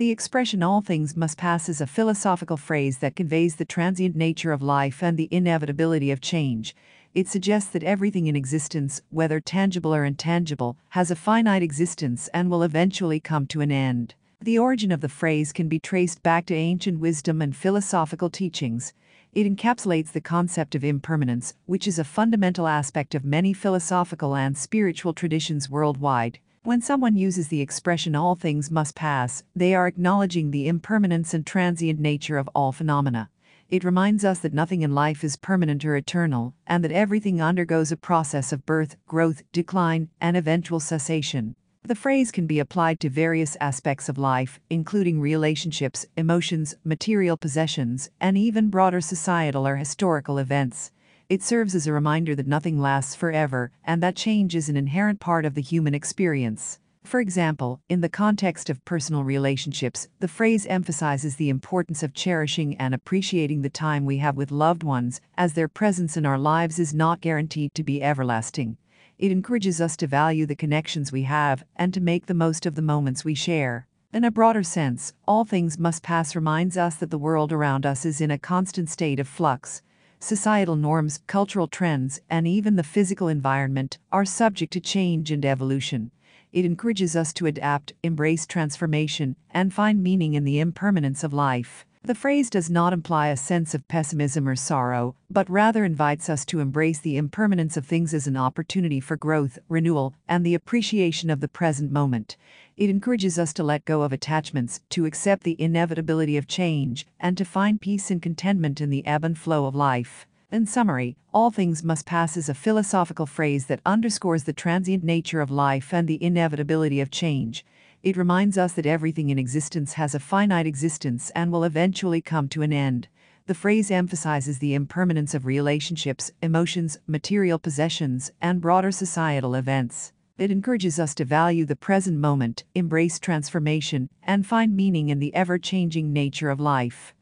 The expression all things must pass is a philosophical phrase that conveys the transient nature of life and the inevitability of change. It suggests that everything in existence, whether tangible or intangible, has a finite existence and will eventually come to an end. The origin of the phrase can be traced back to ancient wisdom and philosophical teachings. It encapsulates the concept of impermanence, which is a fundamental aspect of many philosophical and spiritual traditions worldwide. When someone uses the expression all things must pass, they are acknowledging the impermanence and transient nature of all phenomena. It reminds us that nothing in life is permanent or eternal, and that everything undergoes a process of birth, growth, decline, and eventual cessation. The phrase can be applied to various aspects of life, including relationships, emotions, material possessions, and even broader societal or historical events. It serves as a reminder that nothing lasts forever and that change is an inherent part of the human experience. For example, in the context of personal relationships, the phrase emphasizes the importance of cherishing and appreciating the time we have with loved ones, as their presence in our lives is not guaranteed to be everlasting. It encourages us to value the connections we have and to make the most of the moments we share. In a broader sense, all things must pass reminds us that the world around us is in a constant state of flux societal norms, cultural trends, and even the physical environment are subject to change and evolution. It encourages us to adapt, embrace transformation, and find meaning in the impermanence of life. The phrase does not imply a sense of pessimism or sorrow, but rather invites us to embrace the impermanence of things as an opportunity for growth, renewal, and the appreciation of the present moment. It encourages us to let go of attachments, to accept the inevitability of change, and to find peace and contentment in the ebb and flow of life. In summary, all things must pass is a philosophical phrase that underscores the transient nature of life and the inevitability of change. It reminds us that everything in existence has a finite existence and will eventually come to an end. The phrase emphasizes the impermanence of relationships, emotions, material possessions, and broader societal events. It encourages us to value the present moment, embrace transformation, and find meaning in the ever changing nature of life.